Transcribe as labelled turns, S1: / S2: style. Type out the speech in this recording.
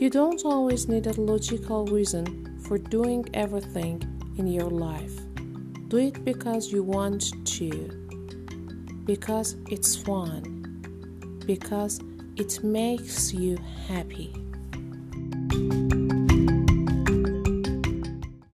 S1: You don't always need a logical reason for doing everything in your life. Do it because you want to, because it's fun, because it makes you happy.